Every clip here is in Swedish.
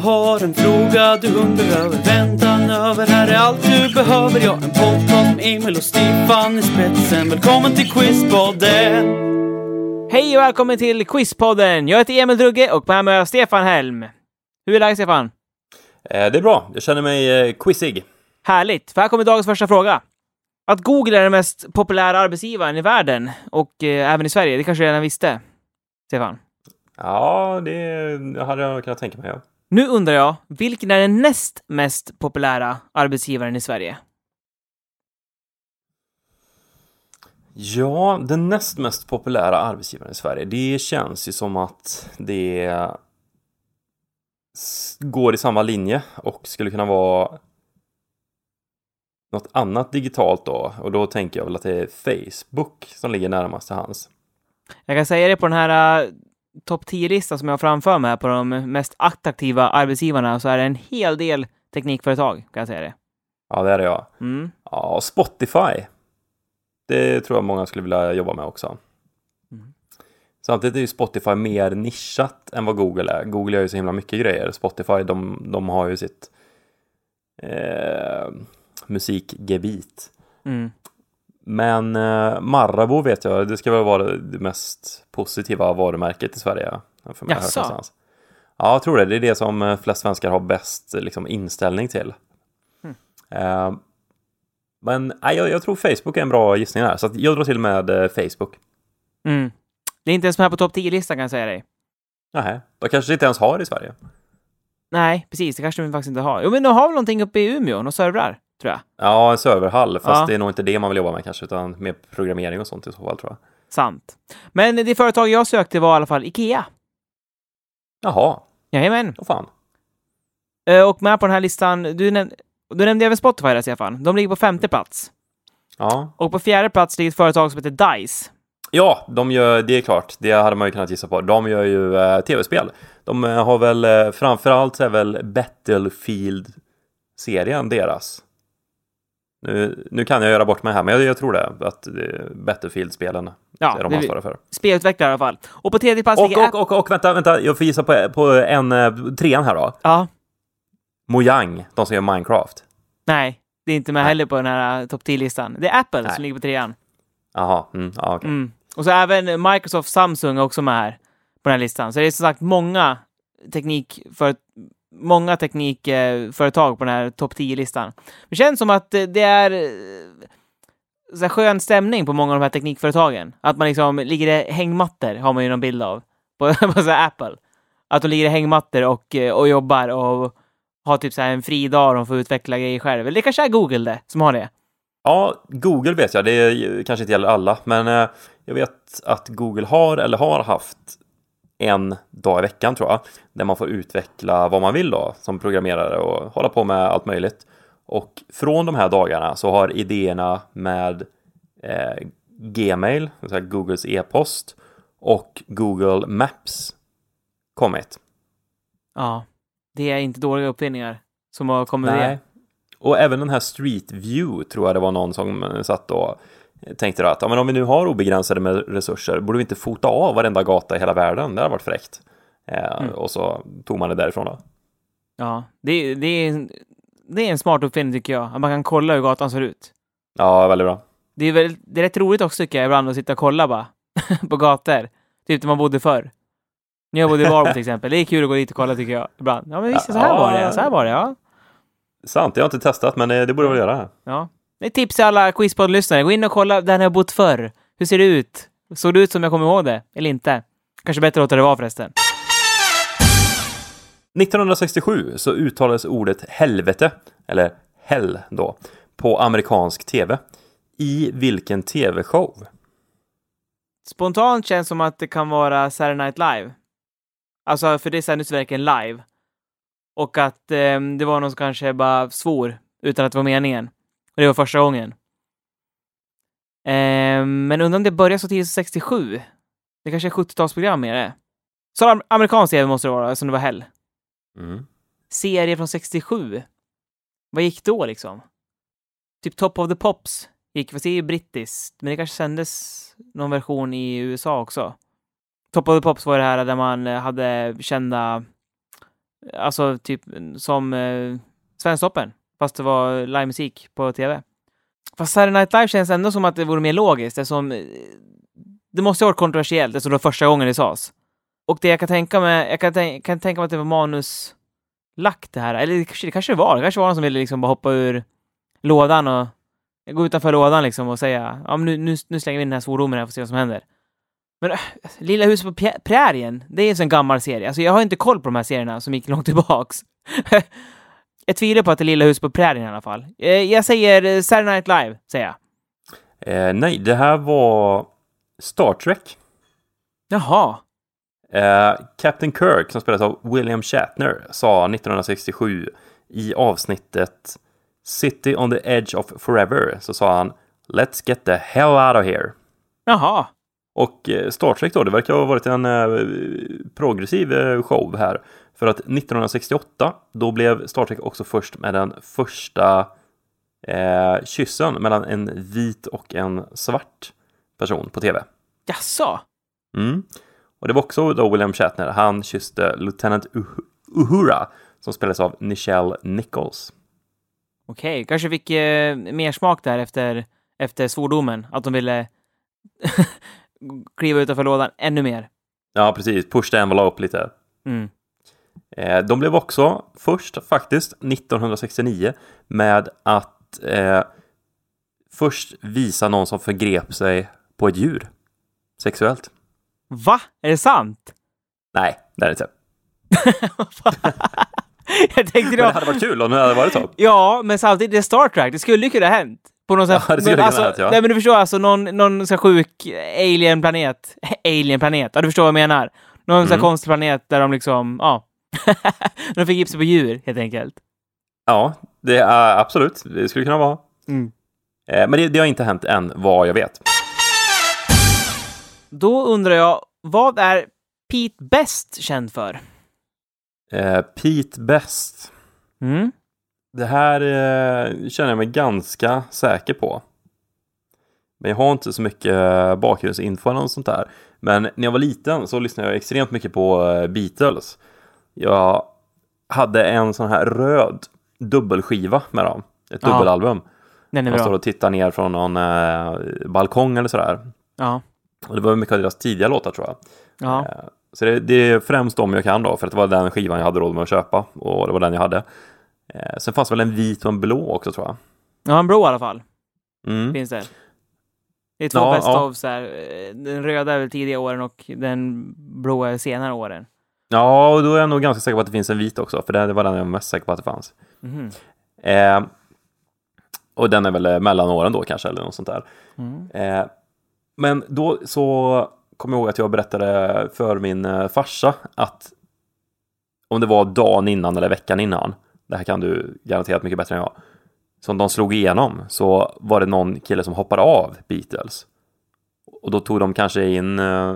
Har en fråga du undrar över, väntan över, här är allt du behöver. Ja, en podcast med Emil och Stefan i spetsen. Välkommen till Quizpodden! Hej och välkommen till Quizpodden! Jag heter Emil Drugge och med mig har jag Stefan Helm. Hur är läget Stefan? Eh, Det är bra. Jag känner mig eh, quizig. Härligt, för här kommer dagens första fråga. Att Google är den mest populära arbetsgivaren i världen och eh, även i Sverige, det kanske du redan visste? Stefan? Ja, det hade jag kunnat tänka mig. Ja. Nu undrar jag, vilken är den näst mest populära arbetsgivaren i Sverige? ja, den näst mest populära arbetsgivaren i Sverige. Det känns ju som att det går i samma linje och skulle kunna vara något annat digitalt då. Och då tänker jag väl att det är Facebook som ligger närmast till hands. Jag kan säga det på den här uh, topp 10-listan som jag har framför mig här på de mest attraktiva arbetsgivarna så är det en hel del teknikföretag, kan jag säga det. Ja, det är det ja. Mm. Ja, och Spotify. Det tror jag många skulle vilja jobba med också. Samtidigt är ju Spotify mer nischat än vad Google är. Google gör ju så himla mycket grejer. Spotify, de, de har ju sitt eh, musikgebit. Mm. Men eh, Marabou vet jag, det ska väl vara det mest positiva varumärket i Sverige. För mig, Jaså? någonstans. Ja, jag tror det. Det är det som eh, flest svenskar har bäst liksom, inställning till. Hmm. Eh, men nej, jag, jag tror Facebook är en bra gissning här, så jag drar till med eh, Facebook. Mm. Det är inte ens med på topp 10-listan kan jag säga dig. Nej, de kanske inte ens har det i Sverige. Nej, precis. Det kanske de faktiskt inte har. Jo, men de har väl någonting uppe i Umeå, några servrar, tror jag. Ja, en serverhall, fast Ja. det är nog inte det man vill jobba med kanske, utan mer programmering och sånt i så fall tror jag. Sant. Men det företag jag sökte var i alla fall Ikea. Jaha, Jajamän. vad fan. Eh, Och med på den här listan, du, näm du nämnde även Spotify där, Stefan. De ligger på femte plats. Ja, Och på fjärde plats ligger ett företag som heter DICE. Ja, de gör, det är klart, det hade man ju kunnat gissa på. De gör ju eh, tv-spel. De eh, har väl, eh, framförallt är väl Battlefield-serien deras. Nu, nu kan jag göra bort mig här, men jag, jag tror det, att eh, Battlefield-spelen Ja, är de ansvariga för. Spelutvecklare i alla fall. Och på tredje plats Och, och, och, och vänta, vänta, jag får gissa på, på en, eh, trean här då. Ja. Mojang, de som gör Minecraft. Nej, det är inte med Nej. heller på den här topp 10-listan. Det är Apple Nej. som ligger på trean. Jaha, mm, ja, okej. Mm. Och så även Microsoft Samsung är också med här på den här listan. Så det är som sagt många teknikför, många teknikföretag på den här topp 10-listan. Det känns som att det är eh, så här skön stämning på många av de här teknikföretagen. Att man liksom ligger i hängmattor, har man ju någon bild av, på, på så här Apple. Att de ligger i hängmattor och, eh, och jobbar och har typ så här en fri dag och de får utveckla grejer själv. Eller det kanske är Google det, som har det. Ja, Google vet jag, det kanske inte gäller alla, men eh, jag vet att Google har eller har haft en dag i veckan tror jag, där man får utveckla vad man vill då som programmerare och hålla på med allt möjligt. Och från de här dagarna så har idéerna med eh, Gmail, så här Googles e-post och Google Maps kommit. Ja, det är inte dåliga uppfinningar som har kommit Nej. med. Och även den här Street View tror jag det var någon som satt och tänkte då att ja, men om vi nu har obegränsade med resurser borde vi inte fota av varenda gata i hela världen? Det hade varit fräckt. Eh, Och så tog man det därifrån då. Ja, det, det, är, det är en smart uppfinning tycker jag. Att man kan kolla hur gatan ser ut. Ja, väldigt bra. Det är, väl, det är rätt roligt också tycker jag ibland att sitta och kolla bara på gator. Typ där man bodde förr. När jag bodde i Varberg till exempel. Det är kul att gå dit och kolla tycker jag ibland. Ja men visst, så här Ja. var det. Så här var det, ja. Sant, jag har inte testat men det, det borde jag väl göra. ja. Det är ett tips till alla Quizpod-lyssnare. Gå in och kolla där ni har bott förr. Hur ser det ut? Såg det ut som jag kommer ihåg det? Eller inte? Kanske bättre låta det vara förresten. 1967 så uttalades ordet helvete, eller hell då, på amerikansk tv. I vilken tv-show? Spontant känns som att det kan vara Saturday Night Live. Alltså, för det sändes verkligen live. Och att eh, det var någon som kanske bara svor utan att det var meningen. Och det var första gången. Eh, men undrar om det började så tidigt som 67? Det kanske är 70-talsprogram är det. Så am- amerikansk tv måste det vara, som det var Hell. Mm. Serie från 67. Vad gick då liksom? Typ Top of the Pops gick, fast det är ju brittiskt, men det kanske sändes någon version i USA också. Top of the Pops var det här där man eh, hade kända, alltså typ som eh, Svensktoppen, fast det var livemusik på tv. Fast Saturday Night Live känns ändå som att det vore mer logiskt, eftersom eh, det måste ha varit kontroversiellt, eftersom det var första gången det sades. Och det jag kan tänka mig, jag kan, tänka, kan tänka mig att det var manuslagt det här, eller det kanske det, kanske var, det kanske var någon som ville liksom bara hoppa ur lådan och gå utanför lådan liksom och säga ja, men nu, nu, nu slänger vi in den här svordomen här och får se vad som händer. Men äh, Lilla huset på prärien, det är ju en sån gammal serie. Alltså jag har inte koll på de här serierna som gick långt tillbaks. jag tvivlar på att det Lilla huset på prärien i alla fall. Eh, Jag säger eh, Saturday Night Live, säger jag. Eh, nej, det här var Star Trek. Jaha. Eh, Captain Kirk, som spelas av William Shatner, sa 1967 i avsnittet City on the Edge of Forever, så sa han Let's get the hell out of here. Jaha. Och eh, Star Trek då, det verkar ha varit en eh, progressiv eh, show här. För att 1968, då blev Star Trek också först med den första eh, kyssen mellan en vit och en svart person på tv. Jaså? Mm. Och det var också då William Shatner, han kysste Lieutenant Uh- Uhura som spelas av Nichelle Nichols. Okej, kanske fick eh, mer smak där efter, efter svordomen. Att de ville kliva utanför lådan ännu mer. Ja, precis. Push the envelope lite. Mm. Eh, de blev också först faktiskt 1969 med att eh, först visa någon som förgrep sig på ett djur sexuellt. Va? Är det sant? Nej, det är det inte. jag tänkte Men då... det hade varit kul om det hade varit så. Ja, men samtidigt, det är Star Trek. Det skulle ju kunna ha hänt. På någon sån här- Ja, det skulle men alltså, ja. Nej, men du förstår, alltså någon, någon sån här sjuk alien-planet. Alien-planet, ja du förstår vad jag menar. Någon sån här Mm. konstig planet där de liksom, ja. de fick gipsa på djur, helt enkelt. Ja, det är absolut. Det skulle kunna vara. Mm. Eh, men det, det har inte hänt än, vad jag vet. Då undrar jag, vad är Pete Best känd för? Eh, Pete Best. Mm? Det här eh, känner jag mig ganska säker på. Men jag har inte så mycket eh, bakgrundsinfo eller något sånt där. Men när jag var liten så lyssnade jag extremt mycket på eh, Beatles. Jag hade en sån här röd dubbelskiva med dem. Ett Ja. dubbelalbum. Den är Man står och tittar ner från någon eh, balkong eller sådär. Ja. Och det var mycket av deras tidiga låtar tror jag. Ja. Eh, Så det, det är främst de jag kan då, för att det var den skivan jag hade råd med att köpa. Och det var den jag hade. Eh, Sen fanns väl en vit och en blå också tror jag. Ja, en bro i alla fall. Mm. Finns det. Det är två Ja, best ja. of så här. eh, Den röda är väl tidiga åren och den blå är senare åren. Ja, och då är jag nog ganska säker på att det finns en vit också, för det var den jag var mest säker på att det fanns. Mhm. Eh, och den är väl eh, mellan åren då kanske, eller något sånt där. Mm. Eh, men då så kommer jag ihåg att jag berättade för min eh, farsa att om det var dagen innan eller veckan innan, det här kan du garanterat mycket bättre än jag, som de slog igenom så var det någon kille som hoppade av Beatles. Och då tog de kanske in eh,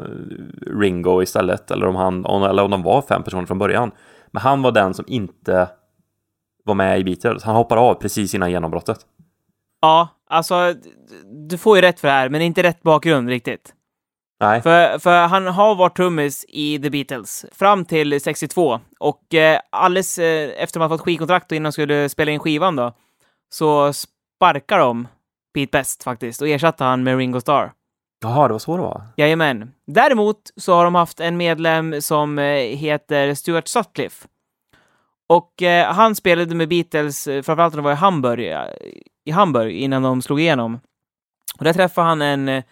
Ringo istället, eller om, han, eller om de var fem personer från början. Men han var den som inte var med i Beatles. Han hoppade av precis innan genombrottet. Ja, alltså du får ju rätt för det här, men inte rätt bakgrund riktigt. Nej, För, för han har varit trummis i The Beatles fram till 62 och eh, alldeles eh, efter man fått skivkontrakt och innan de skulle spela in skivan då så sparkar de Pete Best faktiskt och ersatte han med Ringo Starr. Jaha, det var så det var. Jajamän. Däremot så har de haft en medlem som eh, heter Stuart Sutcliffe. Och eh, han spelade med Beatles, eh, framförallt när de var i Hamburg, eh, i Hamburg innan de slog igenom. Och där träffade han en,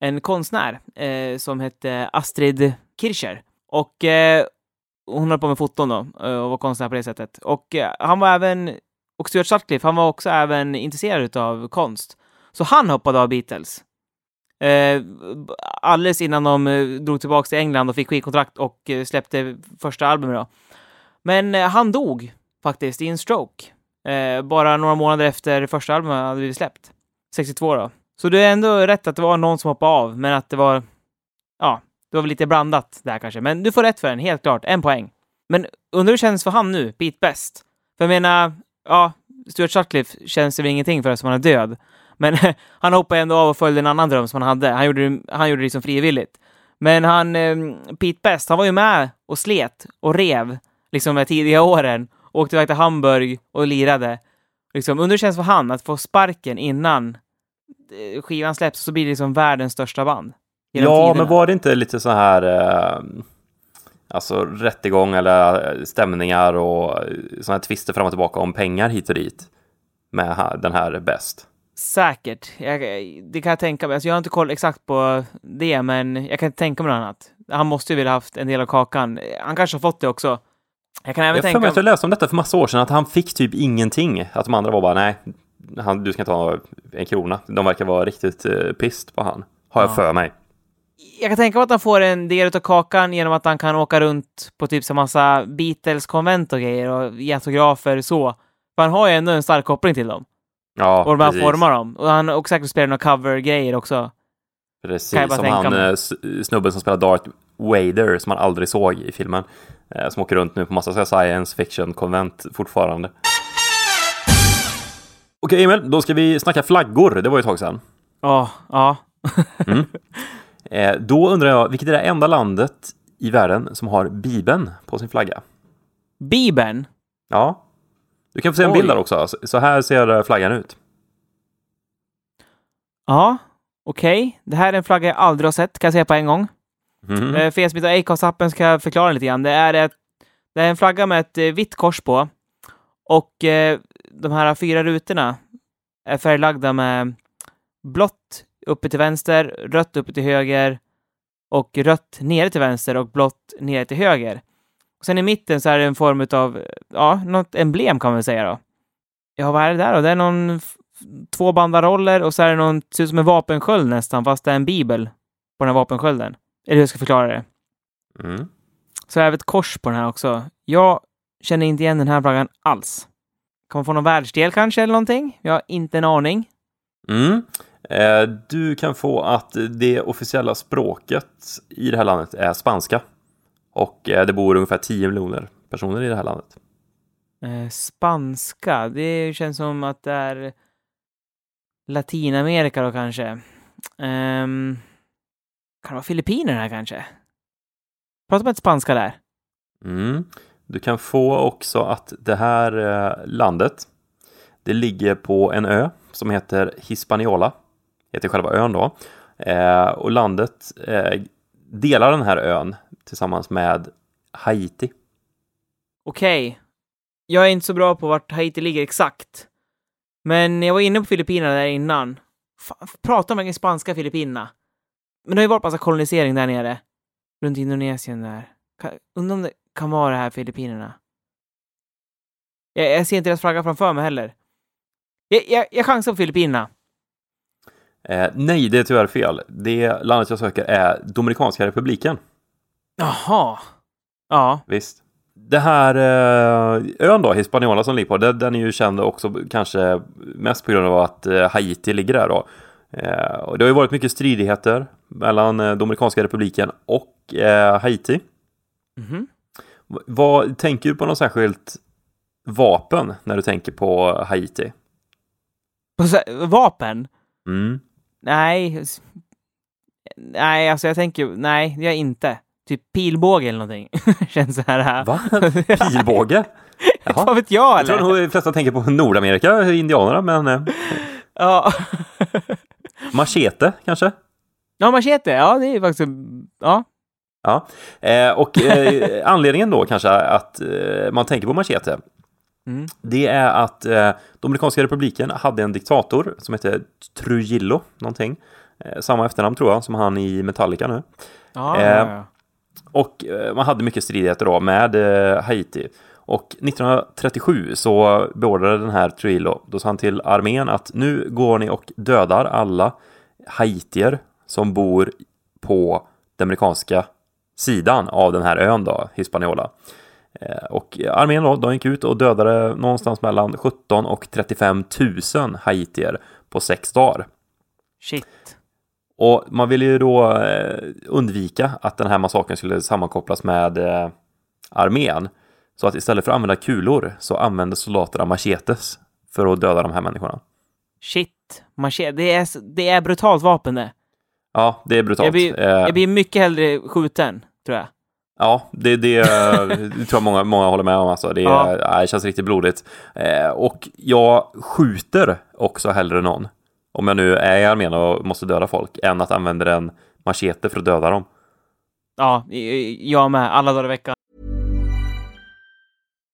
en konstnär eh, som hette Astrid Kircher. Och eh, hon höll på med foton då eh, och var konstnär på det sättet. Och eh, han var även, och Stuart Sutcliffe, han var också även intresserad av konst. Så han hoppade av Beatles. Eh, alldeles innan de eh, drog tillbaka till England och fick skivkontrakt och eh, släppte första albumet då. Men eh, han dog faktiskt i en stroke. Eh, bara några månader efter första albumet hade blivit släppt. 62 då. Så det är ändå rätt att det var någon som hoppade av, men att det var... Ja, det var väl lite blandat där kanske. Men du får rätt för den, helt klart. En poäng. Men undrar hur det känns för han nu, Pete Best? För jag menar, ja, Stuart Sutcliffe känns det väl ingenting för eftersom han är död. Men han hoppade ändå av och följde en annan dröm som han hade. Han gjorde, det- han gjorde det liksom frivilligt. Men han, eh, Pete Best, han var ju med och slet och rev liksom de tidiga åren. Åkte iväg till Hamburg och lirade. Liksom, undrar hur det känns för han att få sparken innan skivan släpps så blir det liksom världens största band. Ja, tiderna. men var det inte lite så här eh, alltså rättegång eller eh, stämningar och eh, sådana här tvister fram och tillbaka om pengar hit och dit med den här bäst? Säkert. Jag, det kan jag tänka mig. Alltså, jag har inte koll exakt på det, men jag kan inte tänka mig något annat. Han måste ju vilja haft en del av kakan. Han kanske har fått det också. Jag kan även Jag tänka jag läste om detta för massa år sedan, att han fick typ ingenting. Att de andra var bara, nej, han, du ska inte ha en krona. De verkar vara riktigt eh, pist på han. Har jag Ja. för mig. jag kan tänka mig att han får en del av kakan genom att han kan åka runt på typ så massa Beatles-konvent och grejer och ge autografer så. För han har ju ändå en stark koppling till dem. Ja, och de här precis. formar dem. Och han har också säkert spelat några cover-grejer också. Precis, som han mig. eh, snubben som spelar Darth Vader, som man aldrig såg i filmen. Eh, som åker runt nu på massa science fiction-konvent fortfarande. Okej Emil, då ska vi snacka flaggor. Det var ju ett tag sedan. Ja, ja. Eh, då undrar jag, vilket är det enda landet i världen som har Bibeln på sin flagga? Bibeln. Ja. Du kan få se en Oj. bild där också. Så- här ser flaggan ut. Ja, okej. Det här är en flagga jag aldrig har sett, kan jag säga på en gång. Mhm. Eh, För er som inte har Acast-appen ska jag förklara lite grann. Det är, ett, det är en flagga med ett eh, vitt kors på. Och eh, de här fyra rutorna är färglagda med blått uppe till vänster, rött uppe till höger och rött nere till vänster och blått nere till höger. Och sen i mitten så är det en form av, ja, något emblem kan man väl säga då. Ja, vad är det där då? Det är någon två bandaroller och så är det någon, ser ut som en vapensköld nästan, fast det är en bibel på den här vapenskölden. Eller hur jag ska förklara det. Mm. Så är det ett kors på den här också. Jag känner inte igen den här flaggan alls. Man få någon världsdel kanske eller någonting? Jag har inte en aning. Mm. Eh, du kan få att det officiella språket i det här landet är spanska. Och eh, det bor ungefär 10 miljoner personer i det här landet. Eh, spanska, det känns som att det är Latinamerika då kanske. Ehm, kan det vara Filippinerna kanske? Pratar man inte spanska där? Mm. Du kan få också att det här eh, landet, det ligger på en ö som heter Hispaniola. Heter själva ön då. Eh, och landet eh, delar den här ön tillsammans med Haiti. Okej. Jag är inte så bra på vart Haiti ligger exakt. Men jag var inne på Filippinerna där innan. Fan, pratar man spanska Filippinerna? Men det har ju varit massa kolonisering där nere. Runt Indonesien där. Undrar om det kan vara det här Filippinerna? Jag, jag ser inte deras flagga framför mig heller. Jag, jag, jag chansar på Filippinerna. Eh, nej, det är tyvärr fel. Det landet jag söker är Dominikanska republiken. Jaha. Ja. Visst. Det här eh, ön då, Hispaniola som ligger på, den, den är ju känd också kanske mest på grund av att eh, Haiti ligger där då. Eh, och det har ju varit mycket stridigheter mellan eh, Dominikanska republiken och eh, Haiti. Mhm. V- vad tänker du på något särskilt vapen när du tänker på Haiti? Så- Vapen? Mm. Nej. Nej, alltså jag tänker, nej, det gör jag inte. Typ pilbåge eller någonting. Känns så här. Va? Pilbåge? Vad vet jag Jag tror eller? nog de flesta tänker på Nordamerika, indianerna, men... Eh, Ja. Machete kanske? ja, machete. Ja, det är faktiskt... Ja. Ja, eh, och eh, anledningen då kanske att eh, man tänker på machete. Mm. Det är att eh, Dominikanska republiken hade en diktator som hette Trujillo någonting. Eh, samma efternamn tror jag som han i Metallica nu. Ja, Eh, ja, ja. Och man hade mycket stridigheter då med Haiti. Och 1937 så beordrade den här Trujillo, då sa han till armén att nu går ni och dödar alla haitier som bor på den amerikanska sidan av den här ön då, Hispaniola. Eh, Och armén då, de gick ut och dödade någonstans mellan 17 och 35 000 haitier på sex dagar. Shit. Och man ville ju då eh, undvika att den här massakern skulle sammankopplas med eh, armén. Så att istället för att använda kulor så använde soldaterna machetes för att döda de här människorna. Shit. Machete. Det är, det är brutalt vapen det. Ja, det är brutalt. Jag blir, Eh, jag blir mycket hellre skjuten, tror jag. Ja, det, det, det tror jag många, många håller med om. Alltså. Det, Ja. det känns riktigt blodigt. Eh, och jag skjuter också hellre någon. Om jag nu är i armén och måste döda folk, än att använda en machete för att döda dem. Ja, jag med. Alla dagar i veckan.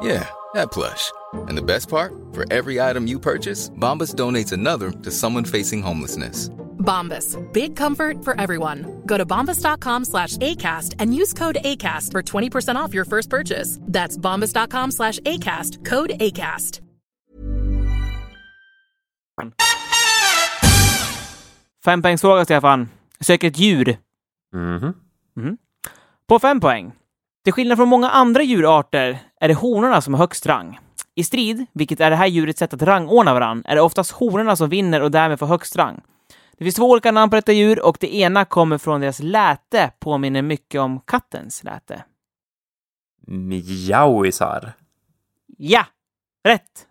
Yeah, that plush. And the best part? For every item you purchase, Bombas donates another to someone facing homelessness. Bombas. Big comfort for everyone. Go to bombas.com slash ACAST and use code ACAST for 20% off your first purchase. That's bombas.com slash ACAST. Code ACAST. Fempoängsfråga, Stefan. Jag söker ett djur. Mhm. På fem poäng. Till skillnad från många andra djurarter är det honorna som har högst rang. I strid, vilket är det här djurets sätt att rangordna varann, är det oftast honorna som vinner och därmed får högst rang. Det finns två olika namn på detta djur och det ena kommer från deras läte, påminner mycket om kattens läte. Mjauisar. Ja! Rätt!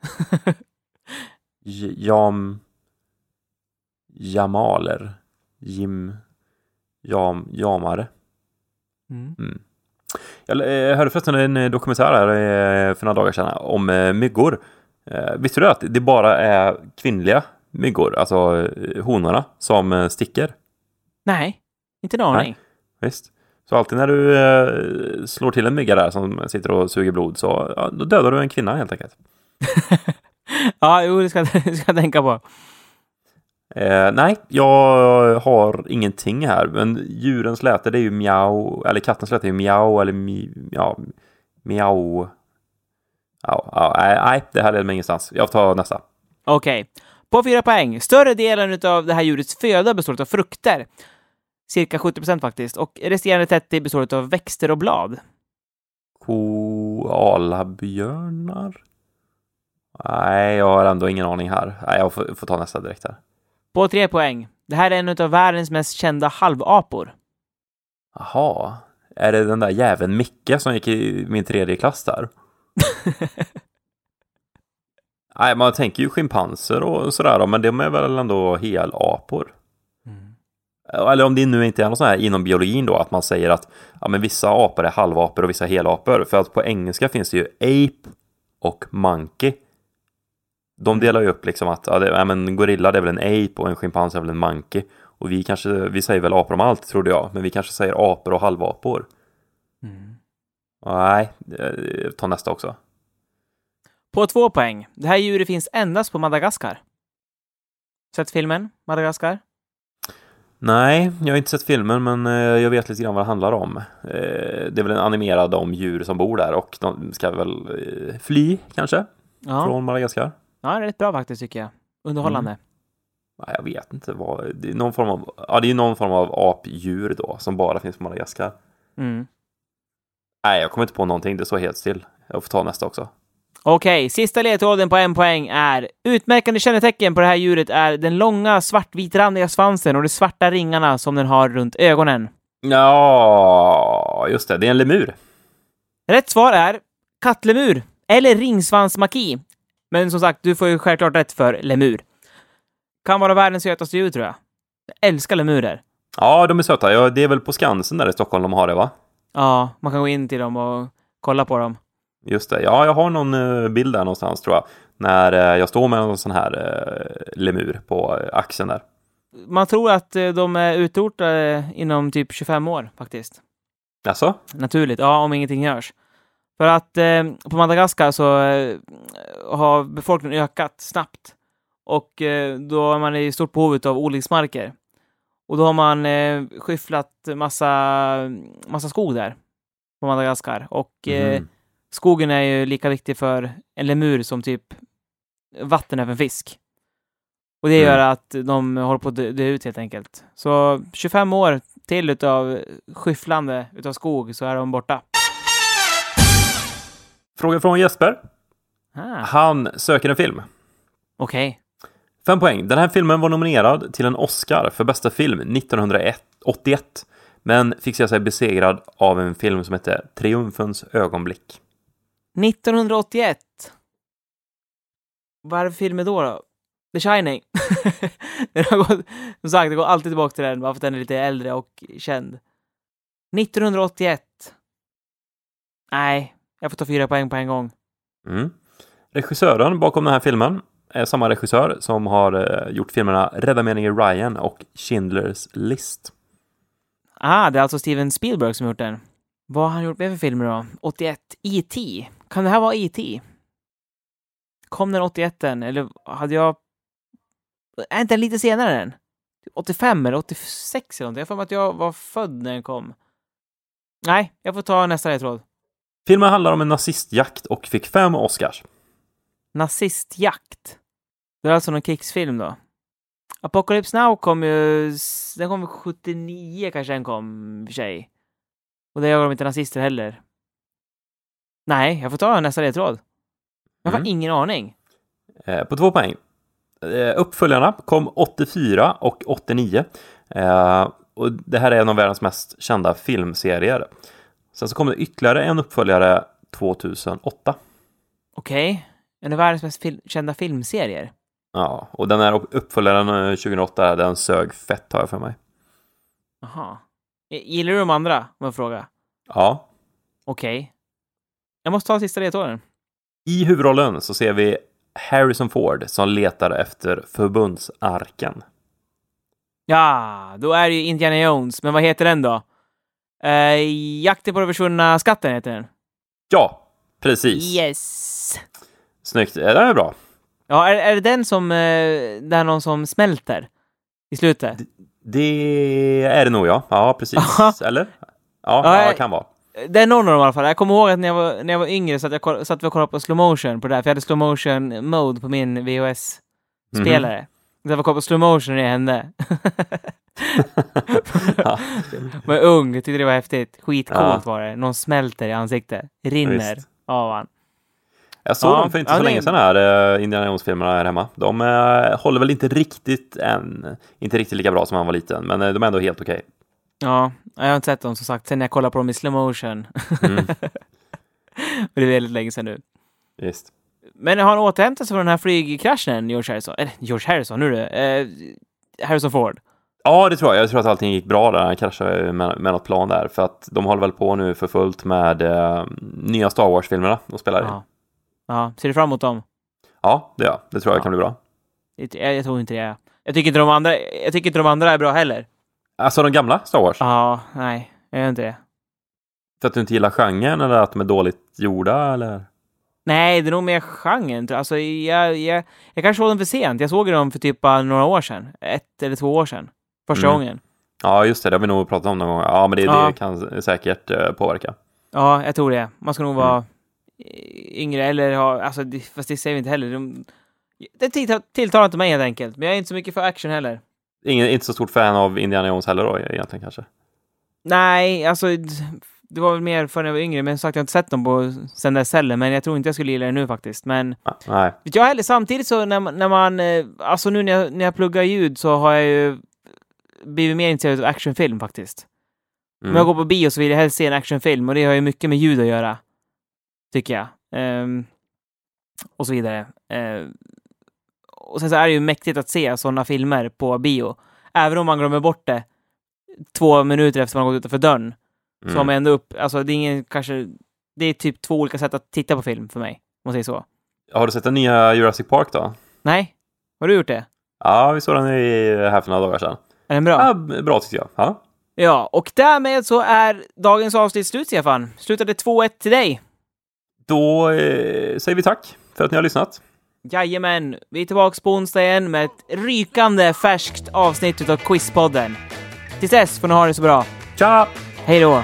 Jam... Jamaler. Jim... Jam... Jamare. Mm. Jag eh, hörde förresten en eh, dokumentär här eh, för några dagar sedan om myggor. Visste du att det bara är kvinnliga myggor, alltså honorna, som sticker? Nej, inte en aning. Visst. Så alltid när du slår till en mygga där som sitter och suger blod så ja, då dödar du en kvinna helt enkelt. Ja, jo, det ska, det ska jag tänka på. Eh, nej, jag har ingenting här. Men djurens läte det är ju mjau, eller kattens läte är ju mjau eller mi, ja, mjau. Ja, ja, nej, det här leder mig ingenstans. Jag tar nästa. Okej. På fyra poäng. Större delen av det här djurets föda består av frukter. Cirka 70 procent faktiskt. Och resterande 30 består av växter och blad. Koalabjörnar? Nej, jag har ändå ingen aning här. Nej, jag får, får ta nästa direkt här. På tre poäng. Det här är en av världens mest kända halvapor. Jaha, är det den där jäveln Micke som gick i min tredje klass där? Nej, man tänker ju schimpanser och sådär men de är väl ändå helapor? Eller om det nu inte är något sånt här inom biologin då, att man säger att ja, men vissa apor är halvapor och vissa helapor. För att på engelska finns det ju ape och monkey. De delar ju upp liksom att ja, det, ja, men gorilla det är väl en ape och en schimpans är väl en monkey. Och vi kanske, vi säger väl apor om allt trodde jag, men vi kanske säger apor och halvapor. Mm. Nej, eh, ta nästa också. På två poäng. Det här djuret finns endast på Madagaskar. Sett filmen Madagaskar? Nej, jag har inte sett filmen men eh, jag vet lite grann vad det handlar om. Eh, Det är väl en animerad om djur som bor där och de ska väl fly kanske Ja. från Madagaskar. Ja, det är rätt bra faktiskt tycker jag. Underhållande. Nej, jag vet inte vad, det är någon form av, ja det är någon form av apdjur då som bara finns på Madagaskar. Mm. Nej, jag kommer inte på någonting, det står helt still. Jag får ta nästa också. Okej, sista ledtråden på en poäng är utmärkande kännetecken på det här djuret är den långa svartvitrandiga svansen och de svarta ringarna som den har runt ögonen. Ja, just det, det är en lemur. Rätt svar är kattlemur eller ringsvansmaki. Men som sagt, du får ju självklart rätt för lemur. Kan vara världens sötaste djur tror jag. Jag älskar lemurer. Ja, de är söta. Ja, det är väl på Skansen där i Stockholm de har det va? Ja, man kan gå in till dem och kolla på dem. Just det, ja jag har någon eh, bild där någonstans tror jag. När eh, jag står med en sån här eh, lemur på axeln där. Man tror att de är utrotade inom typ 25 år faktiskt. Alltså? Naturligt, ja, om ingenting görs. För att eh, på Madagaskar så eh, har befolkningen ökat snabbt. Och eh, då är man i stort behov av odlingsmarker. Och då har man eh, skyfflat massa, massa skog där på Madagaskar. Och Mhm. skogen är ju lika viktig för en lemur som typ vatten är för en fisk. Och det gör Mm. att de håller på att dö ut helt enkelt. Så 25 år till utav skyfflande utav skog så är de borta. Fråga från Jesper. Ah, Han söker en film. Okej. Fem poäng. Den här filmen var nominerad till en Oscar för bästa film 1981. Men fick se sig besegrad av en film som hette Triumfens ögonblick. 1981. Vad är det för filmer då, då? The Shining. den har gått, som sagt, det går alltid tillbaka till den, bara för att den är lite äldre och känd. 1981. Nej, jag får ta fyra poäng på en gång. Mm. Regissören bakom den här filmen är samma regissör som har eh, gjort filmerna Rädda meningen Ryan och Schindler's list. Ah, det är alltså Steven Spielberg som gjort den. Vad har han gjort med för filmer då? 81. E.T. Kan det här vara E.T.? Kom den 81 den? Eller hade jag... Är inte den lite senare än? 85 eller 86 eller någonting? Jag har för mig att jag var född när den kom. Nej, jag får ta nästa ledtråd. Filmen handlar om en nazistjakt och fick fem Oscars. Nazistjakt. Det är alltså någon krigsfilm då? Apocalypse Now kom ju... Den kom väl 79 kanske den kom, för sig. Och det gör de inte nazister heller. Nej, jag får ta nästa ledtråd. Jag har Mm. ingen aning. Eh, på två poäng. Eh, uppföljarna kom 84 och 89. Eh, och det här är en av världens mest kända filmserier. Sen så kom det ytterligare en uppföljare 2008. Okej. En av världens mest fil- kända filmserier. Ja, och den här uppföljaren eh, 2008, den sög fett har jag för mig. Jaha. Gillar du de andra, om jag frågar? Ja. Okej. Jag måste ta sista ledtråden. I huvudrollen så ser vi Harrison Ford som letar efter förbundsarken. Ja, då är det ju Indiana Jones. Men vad heter den då? Uh, Jakten på den försvunna skatten heter den. Ja, precis. Yes! Snyggt. Ja, Det är bra. Ja, är, är det den som... Uh, där någon som smälter? I slutet? Det är det nog ja. Ja, precis. Eller? Ja, Ja, ja, det kan vara. Det är någon av dem i alla fall. Jag kommer ihåg att när jag var, när jag var yngre så att jag satt vi och kollade på slow motion på det där, för jag hade slow motion mode på min VHS-spelare. Så jag var kollade på slow motion när det hände. Ja. var ung, tyckte det var häftigt. Skitcoolt Ja. var det. Någon smälter i ansiktet. Rinner Visst. av han. Jag såg Ja, dem för inte ja, så det- länge sedan här, eh, Indiana Jones-filmerna här hemma. De eh, håller väl inte riktigt än, inte riktigt lika bra som han var liten, men eh, de är ändå helt okej. Ja, jag har inte sett dem som sagt sen jag kollade på dem i slow motion. Mm. Det är väldigt länge sedan nu. Visst. Men har han återhämtat sig från den här flygkraschen, George Harrison? Eller George Harrison, nu du. Eh, Harrison Ford. Ja, det tror jag. Jag tror att allting gick bra där. Han kraschade med, med något plan där. För att de håller väl på nu för fullt med eh, nya Star Wars-filmerna och spelar in. Ja. ja. Ser du fram emot dem? Ja, det, ja. det tror jag Ja. kan bli bra. Jag, jag tror inte det. Jag tycker inte de andra, jag tycker inte de andra är bra heller. Alltså de gamla Star Wars? Ja, nej, jag gör inte det. För att du inte gillar genren eller att de är dåligt gjorda eller? Nej, det är nog mer genren. jag. Alltså, jag, jag, jag kanske såg dem för sent. Jag såg dem för typ bara några år sedan. Ett eller två år sedan. Första Mm. gången. Ja, just det. Det har vi nog pratat om någon gång. Ja, men det, Ja. det kan säkert eh, påverka. Ja, jag tror det. Man ska nog vara Mm. yngre eller ha... Alltså, det, fast det säger vi inte heller. De, det tilltal- tilltalar inte mig helt enkelt. Men jag är inte så mycket för action heller. Ingen, inte så stort fan av Indiana Jones heller då egentligen kanske. Nej, alltså... Det var väl mer för när jag var yngre. Men som sagt, jag har inte sett dem på sen dess heller. Men jag tror inte jag skulle gilla det nu faktiskt. Men Nej. vet jag heller, samtidigt så när, man- när man... eh, Alltså nu när jag, när jag pluggar ljud så har jag ju blivit mer intresserad av actionfilm faktiskt. Mm. Om jag går på bio så vill jag helst se en actionfilm och det har ju mycket med ljud att göra. Tycker jag. Ehm, och så vidare. Ehm, och sen så är det ju mäktigt att se sådana filmer på bio. Även om man glömmer bort det två minuter efter man gått utanför dörren. Så Mm. har man ändå upp, alltså det är ingen kanske, det är typ två olika sätt att titta på film för mig. Om man säger så. Har du sett den nya Jurassic Park då? Nej? Har du gjort det? Ja, vi såg den i, här för några dagar sedan. Är den bra? Ja, bra tycker jag. Ja. Ja, och därmed så är dagens avsnitt slut, Stefan. Slutade 2-1 till dig. Då eh, säger vi tack för att ni har lyssnat. Jajamän, vi är tillbaka på onsdag igen med ett rykande färskt avsnitt utav Quizpodden. Tills dess får ni ha det så bra. Tja! Hej då!